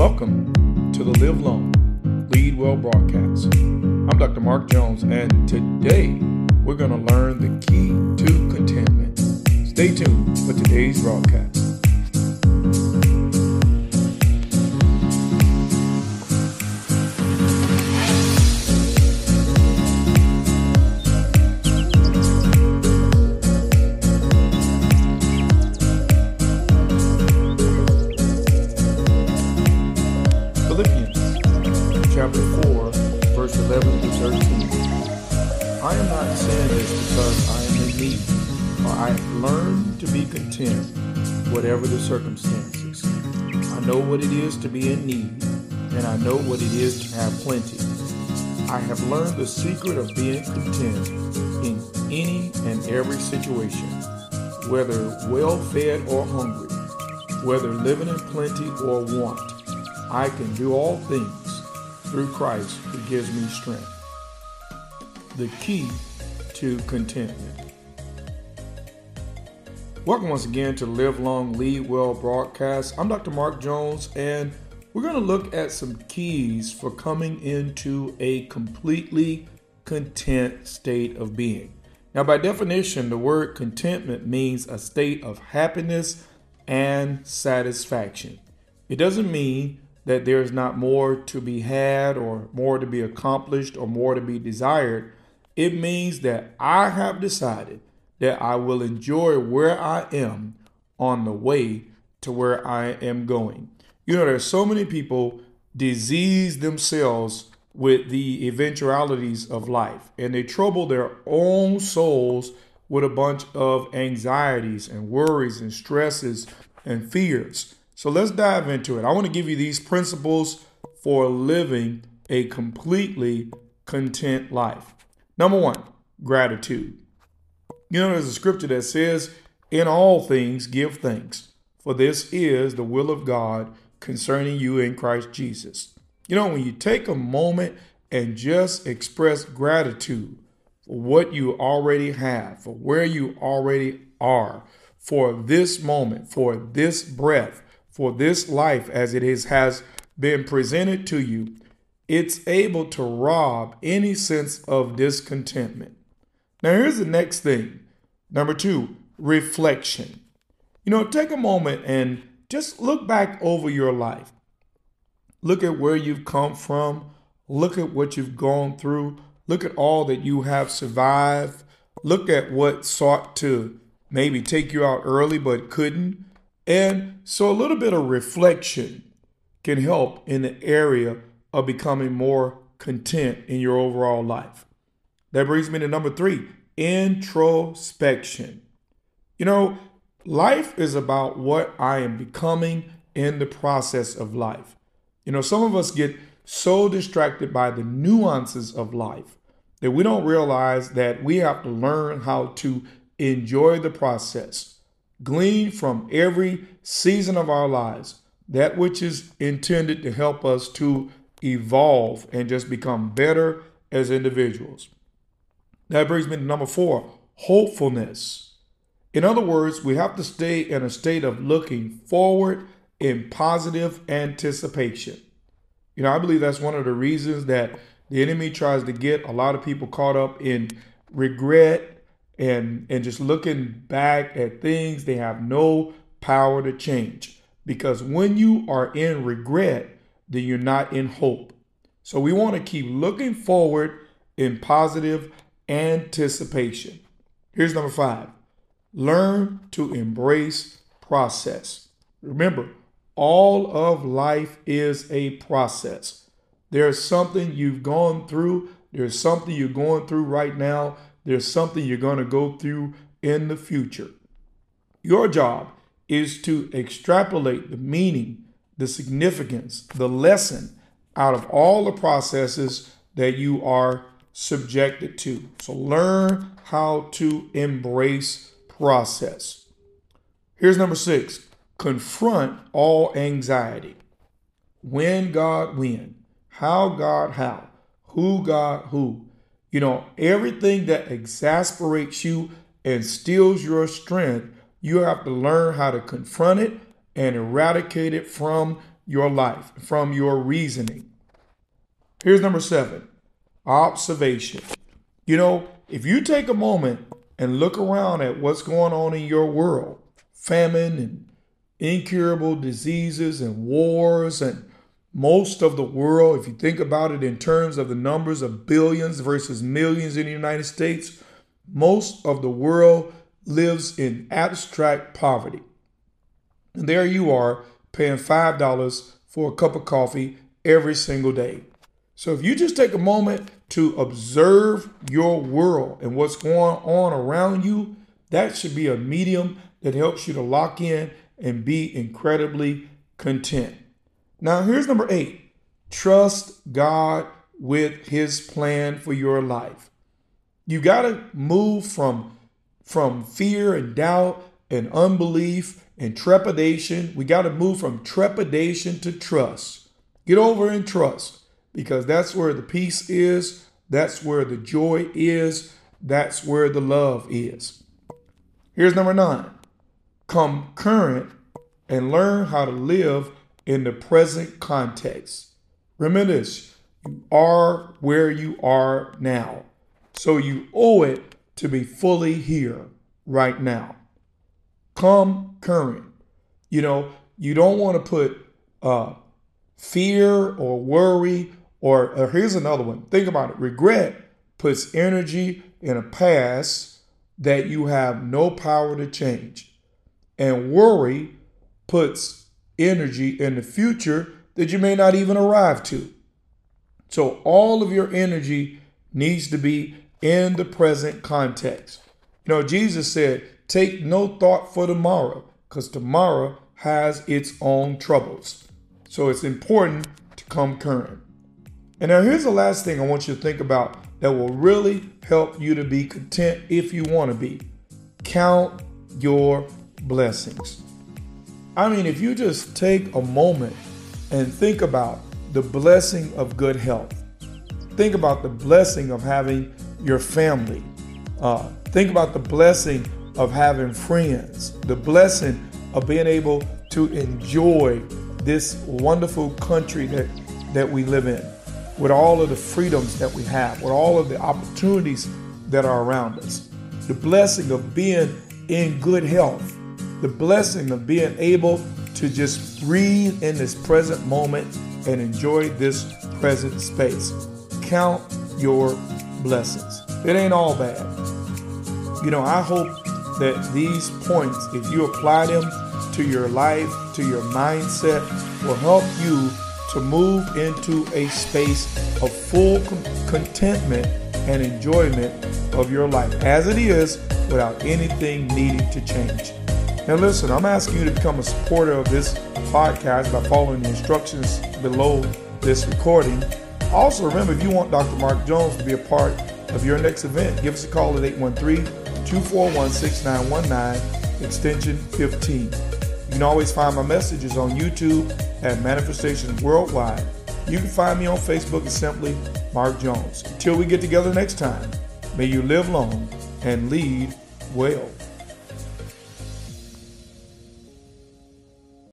Welcome to the Live Long, Lead Well broadcast. I'm Dr. Mark Jones, and today we're going to learn the key to contentment. Stay tuned for today's broadcast. Chapter 4, verse 11 to 13. I am not saying this because I am in need, for I have learned to be content, whatever the circumstances. I know what it is to be in need, and I know what it is to have plenty. I have learned the secret of being content in any and every situation, whether well fed or hungry, whether living in plenty or want. I can do all things through Christ who gives me strength. The key to contentment. Welcome once again to Live Long, Lead Well broadcast. I'm Dr. Mark Jones, and we're going to look at some keys for coming into a completely content state of being. Now, by definition, the word contentment means a state of happiness and satisfaction. It doesn't mean that there is not more to be had or more to be accomplished or more to be desired. It means that I have decided that I will enjoy where I am on the way to where I am going. You know, there's so many people disease themselves with the eventualities of life and they trouble their own souls with a bunch of anxieties and worries and stresses and fears. So let's dive into it. I want to give you these principles for living a completely content life. Number one, gratitude. You know, there's a scripture that says, In all things give thanks, for this is the will of God concerning you in Christ Jesus. You know, when you take a moment and just express gratitude for what you already have, for where you already are, for this moment, for this breath, for this life as it is, has been presented to you, it's able to rob any sense of discontentment. Now, here's the next thing. Number two, reflection. You know, take a moment and just look back over your life. Look at where you've come from. Look at what you've gone through. Look at all that you have survived. Look at what sought to maybe take you out early but couldn't. And so a little bit of reflection can help in the area of becoming more content in your overall life. That brings me to number three introspection. You know, life is about what I am becoming in the process of life. You know, some of us get so distracted by the nuances of life that we don't realize that we have to learn how to enjoy the process glean from every season of our lives that which is intended to help us to evolve and just become better as individuals. That brings me to number four hopefulness. In other words, we have to stay in a state of looking forward in positive anticipation. You know, I believe that's one of the reasons that the enemy tries to get a lot of people caught up in regret and and just looking back at things they have no power to change. Because when you are in regret then you're not in hope. So we want to keep looking forward in positive anticipation. Here's number 5 learn to embrace process. Remember all of life is a process. There's something you've gone through. There's something you're going through right now there's something you're going to go through in the future. Your job is to extrapolate the meaning, the significance, the lesson out of all the processes that you are subjected to. So learn how to embrace process. Here's number six confront all anxiety. When God, when. How God, how. Who God, who. You know, everything that exasperates you and steals your strength, you have to learn how to confront it and eradicate it from your life, from your reasoning. Here's number seven observation. You know, if you take a moment and look around at what's going on in your world, famine and incurable diseases and wars and most of the world, if you think about it in terms of the numbers of billions versus millions in the United States, most of the world lives in abstract poverty. And there you are paying $5 for a cup of coffee every single day. So if you just take a moment to observe your world and what's going on around you, that should be a medium that helps you to lock in and be incredibly content. Now, here's number eight trust God with his plan for your life. You got to move from, from fear and doubt and unbelief and trepidation. We got to move from trepidation to trust. Get over in trust because that's where the peace is, that's where the joy is, that's where the love is. Here's number nine come current and learn how to live in the present context. Remember this you are where you are now. So you owe it to be fully here right now. Come current. You know, you don't want to put uh, fear or worry or, or here's another one. Think about it. Regret puts energy in a past that you have no power to change. And worry puts energy in the future that you may not even arrive to. So all of your energy needs to be in the present context. You know, Jesus said, Take no thought for tomorrow, because tomorrow has its own troubles. So it's important to come current. And now here's the last thing I want you to think about that will really help you to be content if you want to be. Count your blessings. I mean, if you just take a moment and think about the blessing of good health, think about the blessing of having your family, uh, think about the blessing of having friends, the blessing of being able to enjoy this wonderful country that, that we live in, with all of the freedoms that we have, with all of the opportunities that are around us, the blessing of being in good health, the blessing of being able to just breathe in this present moment and enjoy this present space. Count your blessings. It ain't all bad. You know, I hope that these points, if you apply them to your life, to your mindset, will help you to move into a space of full contentment and enjoyment of your life as it is without anything needing to change. Now, listen, I'm asking you to become a supporter of this podcast by following the instructions below this recording. Also, remember if you want Dr. Mark Jones to be a part of your next event, give us a call at 813 241 6919, extension 15. You can always find my messages on YouTube at Manifestations Worldwide. You can find me on Facebook as simply Mark Jones. Until we get together next time, may you live long and lead well.